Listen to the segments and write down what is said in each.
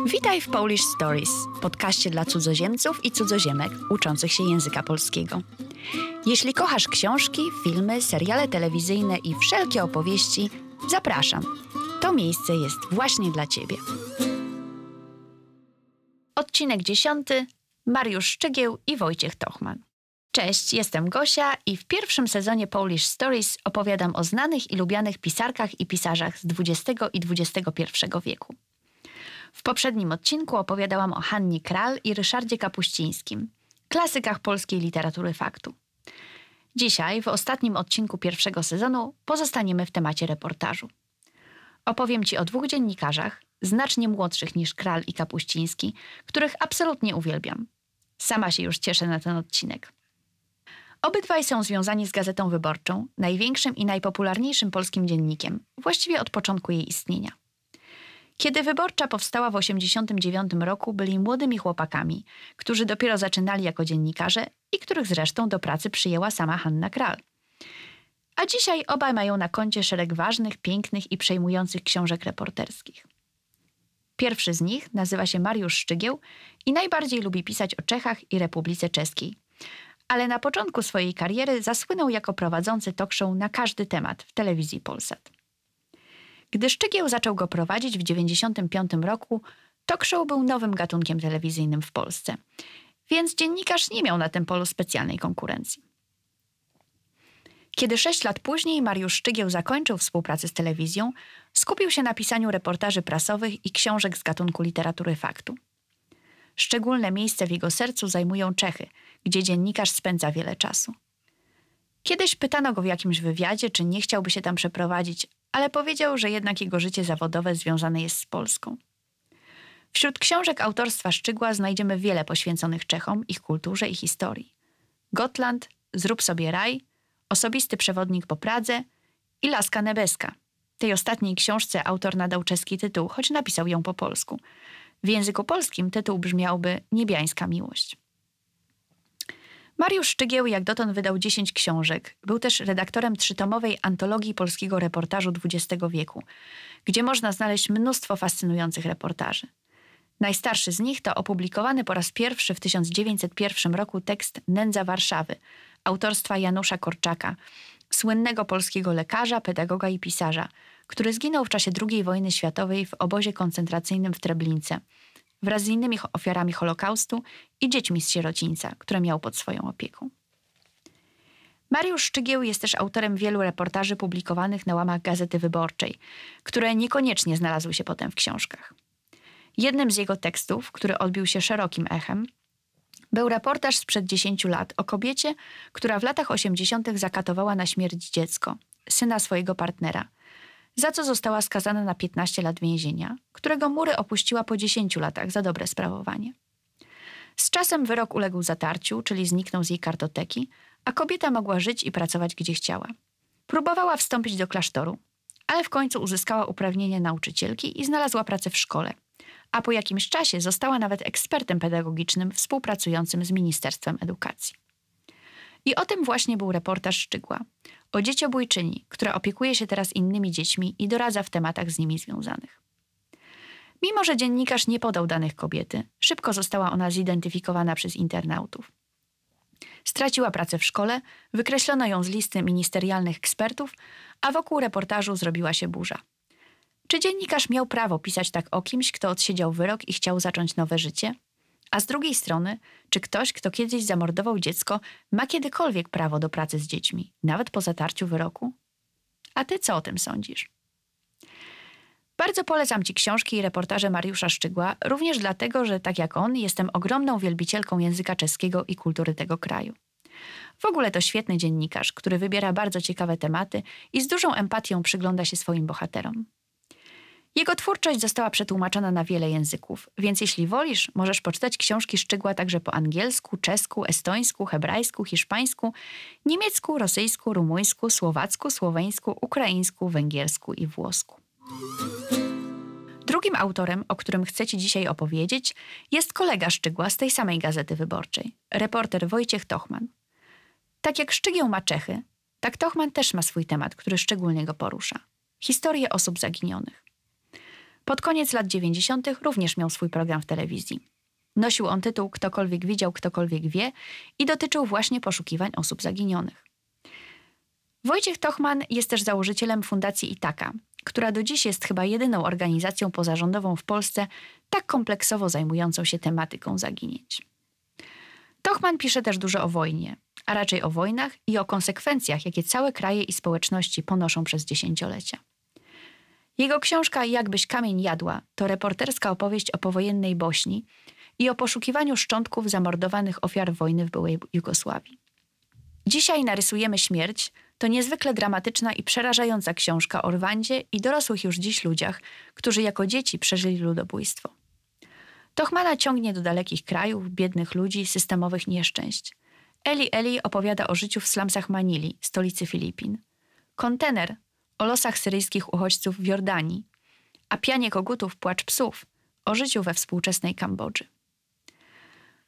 Witaj w Polish Stories, podcaście dla cudzoziemców i cudzoziemek uczących się języka polskiego. Jeśli kochasz książki, filmy, seriale telewizyjne i wszelkie opowieści, zapraszam. To miejsce jest właśnie dla Ciebie. Odcinek dziesiąty. Mariusz Szczygieł i Wojciech Tochman. Cześć, jestem Gosia i w pierwszym sezonie Polish Stories opowiadam o znanych i lubianych pisarkach i pisarzach z XX i XXI wieku. W poprzednim odcinku opowiadałam o Hanni Kral i Ryszardzie Kapuścińskim, klasykach polskiej literatury faktu. Dzisiaj, w ostatnim odcinku pierwszego sezonu, pozostaniemy w temacie reportażu. Opowiem Ci o dwóch dziennikarzach, znacznie młodszych niż Kral i Kapuściński, których absolutnie uwielbiam. Sama się już cieszę na ten odcinek. Obydwaj są związani z Gazetą Wyborczą, największym i najpopularniejszym polskim dziennikiem, właściwie od początku jej istnienia. Kiedy Wyborcza powstała w 1989 roku, byli młodymi chłopakami, którzy dopiero zaczynali jako dziennikarze i których zresztą do pracy przyjęła sama Hanna Kral. A dzisiaj obaj mają na koncie szereg ważnych, pięknych i przejmujących książek reporterskich. Pierwszy z nich nazywa się Mariusz Szczygieł i najbardziej lubi pisać o Czechach i Republice Czeskiej. Ale na początku swojej kariery zasłynął jako prowadzący talk show na każdy temat w telewizji Polsat. Gdy Szczygieł zaczął go prowadzić w 1995 roku, talk show był nowym gatunkiem telewizyjnym w Polsce, więc dziennikarz nie miał na tym polu specjalnej konkurencji. Kiedy sześć lat później Mariusz Szczygieł zakończył współpracę z telewizją, skupił się na pisaniu reportaży prasowych i książek z gatunku literatury faktu. Szczególne miejsce w jego sercu zajmują Czechy, gdzie dziennikarz spędza wiele czasu. Kiedyś pytano go w jakimś wywiadzie, czy nie chciałby się tam przeprowadzić, ale powiedział, że jednak jego życie zawodowe związane jest z Polską. Wśród książek autorstwa Szczygła znajdziemy wiele poświęconych Czechom, ich kulturze i historii. Gotland, Zrób sobie raj, Osobisty przewodnik po Pradze i Laska Nebeska. Tej ostatniej książce autor nadał czeski tytuł, choć napisał ją po polsku. W języku polskim tytuł brzmiałby Niebiańska miłość. Mariusz Szczygieł jak dotąd wydał 10 książek. Był też redaktorem trzytomowej antologii polskiego reportażu XX wieku, gdzie można znaleźć mnóstwo fascynujących reportaży. Najstarszy z nich to opublikowany po raz pierwszy w 1901 roku tekst Nędza Warszawy, autorstwa Janusza Korczaka, słynnego polskiego lekarza, pedagoga i pisarza, który zginął w czasie II wojny światowej w obozie koncentracyjnym w Treblince – wraz z innymi ofiarami Holokaustu i dziećmi z sierocińca, które miał pod swoją opieką. Mariusz Szczygieł jest też autorem wielu reportaży publikowanych na łamach Gazety Wyborczej, które niekoniecznie znalazły się potem w książkach. Jednym z jego tekstów, który odbił się szerokim echem, był reportaż sprzed 10 lat o kobiecie, która w latach 80. zakatowała na śmierć dziecko, syna swojego partnera – za co została skazana na 15 lat więzienia, którego mury opuściła po 10 latach za dobre sprawowanie. Z czasem wyrok uległ zatarciu, czyli zniknął z jej kartoteki, a kobieta mogła żyć i pracować gdzie chciała. Próbowała wstąpić do klasztoru, ale w końcu uzyskała uprawnienie nauczycielki i znalazła pracę w szkole, a po jakimś czasie została nawet ekspertem pedagogicznym współpracującym z Ministerstwem Edukacji. I o tym właśnie był reportaż Szczygła. O dzieciobójczyni, która opiekuje się teraz innymi dziećmi i doradza w tematach z nimi związanych. Mimo, że dziennikarz nie podał danych kobiety, szybko została ona zidentyfikowana przez internautów. Straciła pracę w szkole, wykreślono ją z listy ministerialnych ekspertów, a wokół reportażu zrobiła się burza. Czy dziennikarz miał prawo pisać tak o kimś, kto odsiedział wyrok i chciał zacząć nowe życie? A z drugiej strony, czy ktoś, kto kiedyś zamordował dziecko, ma kiedykolwiek prawo do pracy z dziećmi, nawet po zatarciu wyroku? A ty co o tym sądzisz? Bardzo polecam Ci książki i reportaże Mariusza Szczygła, również dlatego, że tak jak on, jestem ogromną wielbicielką języka czeskiego i kultury tego kraju. W ogóle to świetny dziennikarz, który wybiera bardzo ciekawe tematy i z dużą empatią przygląda się swoim bohaterom. Jego twórczość została przetłumaczona na wiele języków, więc jeśli wolisz, możesz poczytać książki Szczygła także po angielsku, czesku, estońsku, hebrajsku, hiszpańsku, niemiecku, rosyjsku, rumuńsku, słowacku, słoweńsku, ukraińsku, węgiersku i włosku. Drugim autorem, o którym chcę Ci dzisiaj opowiedzieć, jest kolega Szczygła z tej samej Gazety Wyborczej, reporter Wojciech Tochman. Tak jak Szczygieł ma Czechy, tak Tochman też ma swój temat, który szczególnie go porusza. Historię osób zaginionych. Pod koniec lat 90. również miał swój program w telewizji. Nosił on tytuł Ktokolwiek widział, ktokolwiek wie i dotyczył właśnie poszukiwań osób zaginionych. Wojciech Tochman jest też założycielem Fundacji Itaka, która do dziś jest chyba jedyną organizacją pozarządową w Polsce tak kompleksowo zajmującą się tematyką zaginięć. Tochman pisze też dużo o wojnie, a raczej o wojnach i o konsekwencjach, jakie całe kraje i społeczności ponoszą przez dziesięciolecia. Jego książka Jakbyś kamień jadła to reporterska opowieść o powojennej Bośni i o poszukiwaniu szczątków zamordowanych ofiar wojny w byłej Jugosławii. Dzisiaj narysujemy śmierć to niezwykle dramatyczna i przerażająca książka o Rwandzie i dorosłych już dziś ludziach, którzy jako dzieci przeżyli ludobójstwo. Tochmana ciągnie do dalekich krajów, biednych ludzi, systemowych nieszczęść. Eli Eli opowiada o życiu w slumsach Manili, stolicy Filipin. Kontener o losach syryjskich uchodźców w Jordanii, a pianie kogutów Płacz psów o życiu we współczesnej Kambodży.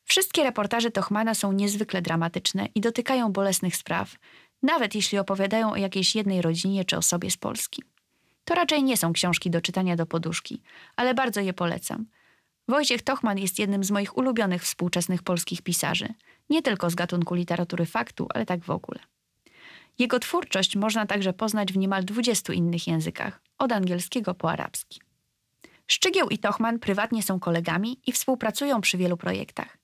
Wszystkie reportaże Tochmana są niezwykle dramatyczne i dotykają bolesnych spraw, nawet jeśli opowiadają o jakiejś jednej rodzinie czy osobie z Polski. To raczej nie są książki do czytania do poduszki, ale bardzo je polecam. Wojciech Tochman jest jednym z moich ulubionych współczesnych polskich pisarzy, nie tylko z gatunku literatury faktu, ale tak w ogóle. Jego twórczość można także poznać w niemal 20 innych językach, od angielskiego po arabski. Szczygieł i Tochman prywatnie są kolegami i współpracują przy wielu projektach.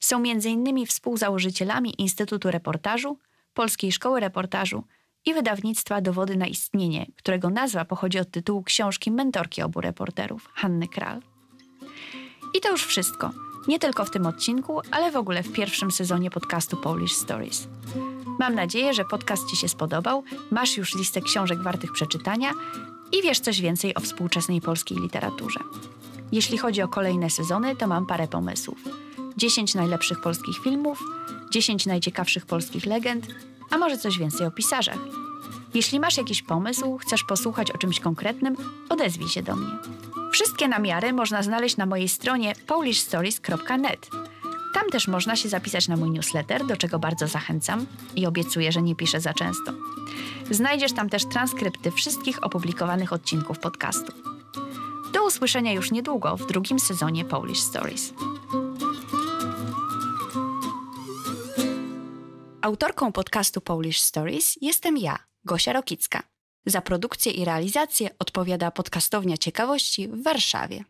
Są m.in. współzałożycielami Instytutu Reportażu, Polskiej Szkoły Reportażu i wydawnictwa Dowody na istnienie, którego nazwa pochodzi od tytułu książki mentorki obu reporterów, Hanny Kral. I to już wszystko. Nie tylko w tym odcinku, ale w ogóle w pierwszym sezonie podcastu Polish Stories. Mam nadzieję, że podcast Ci się spodobał, masz już listę książek wartych przeczytania i wiesz coś więcej o współczesnej polskiej literaturze. Jeśli chodzi o kolejne sezony, to mam parę pomysłów. 10 najlepszych polskich filmów, 10 najciekawszych polskich legend, a może coś więcej o pisarzach. Jeśli masz jakiś pomysł, chcesz posłuchać o czymś konkretnym, odezwij się do mnie. Wszystkie namiary można znaleźć na mojej stronie polishstories.net. Tam też można się zapisać na mój newsletter, do czego bardzo zachęcam i obiecuję, że nie piszę za często. Znajdziesz tam też transkrypty wszystkich opublikowanych odcinków podcastu. Do usłyszenia już niedługo w drugim sezonie Polish Stories. Autorką podcastu Polish Stories jestem ja, Gosia Rokicka. Za produkcję i realizację odpowiada podcastownia ciekawości w Warszawie.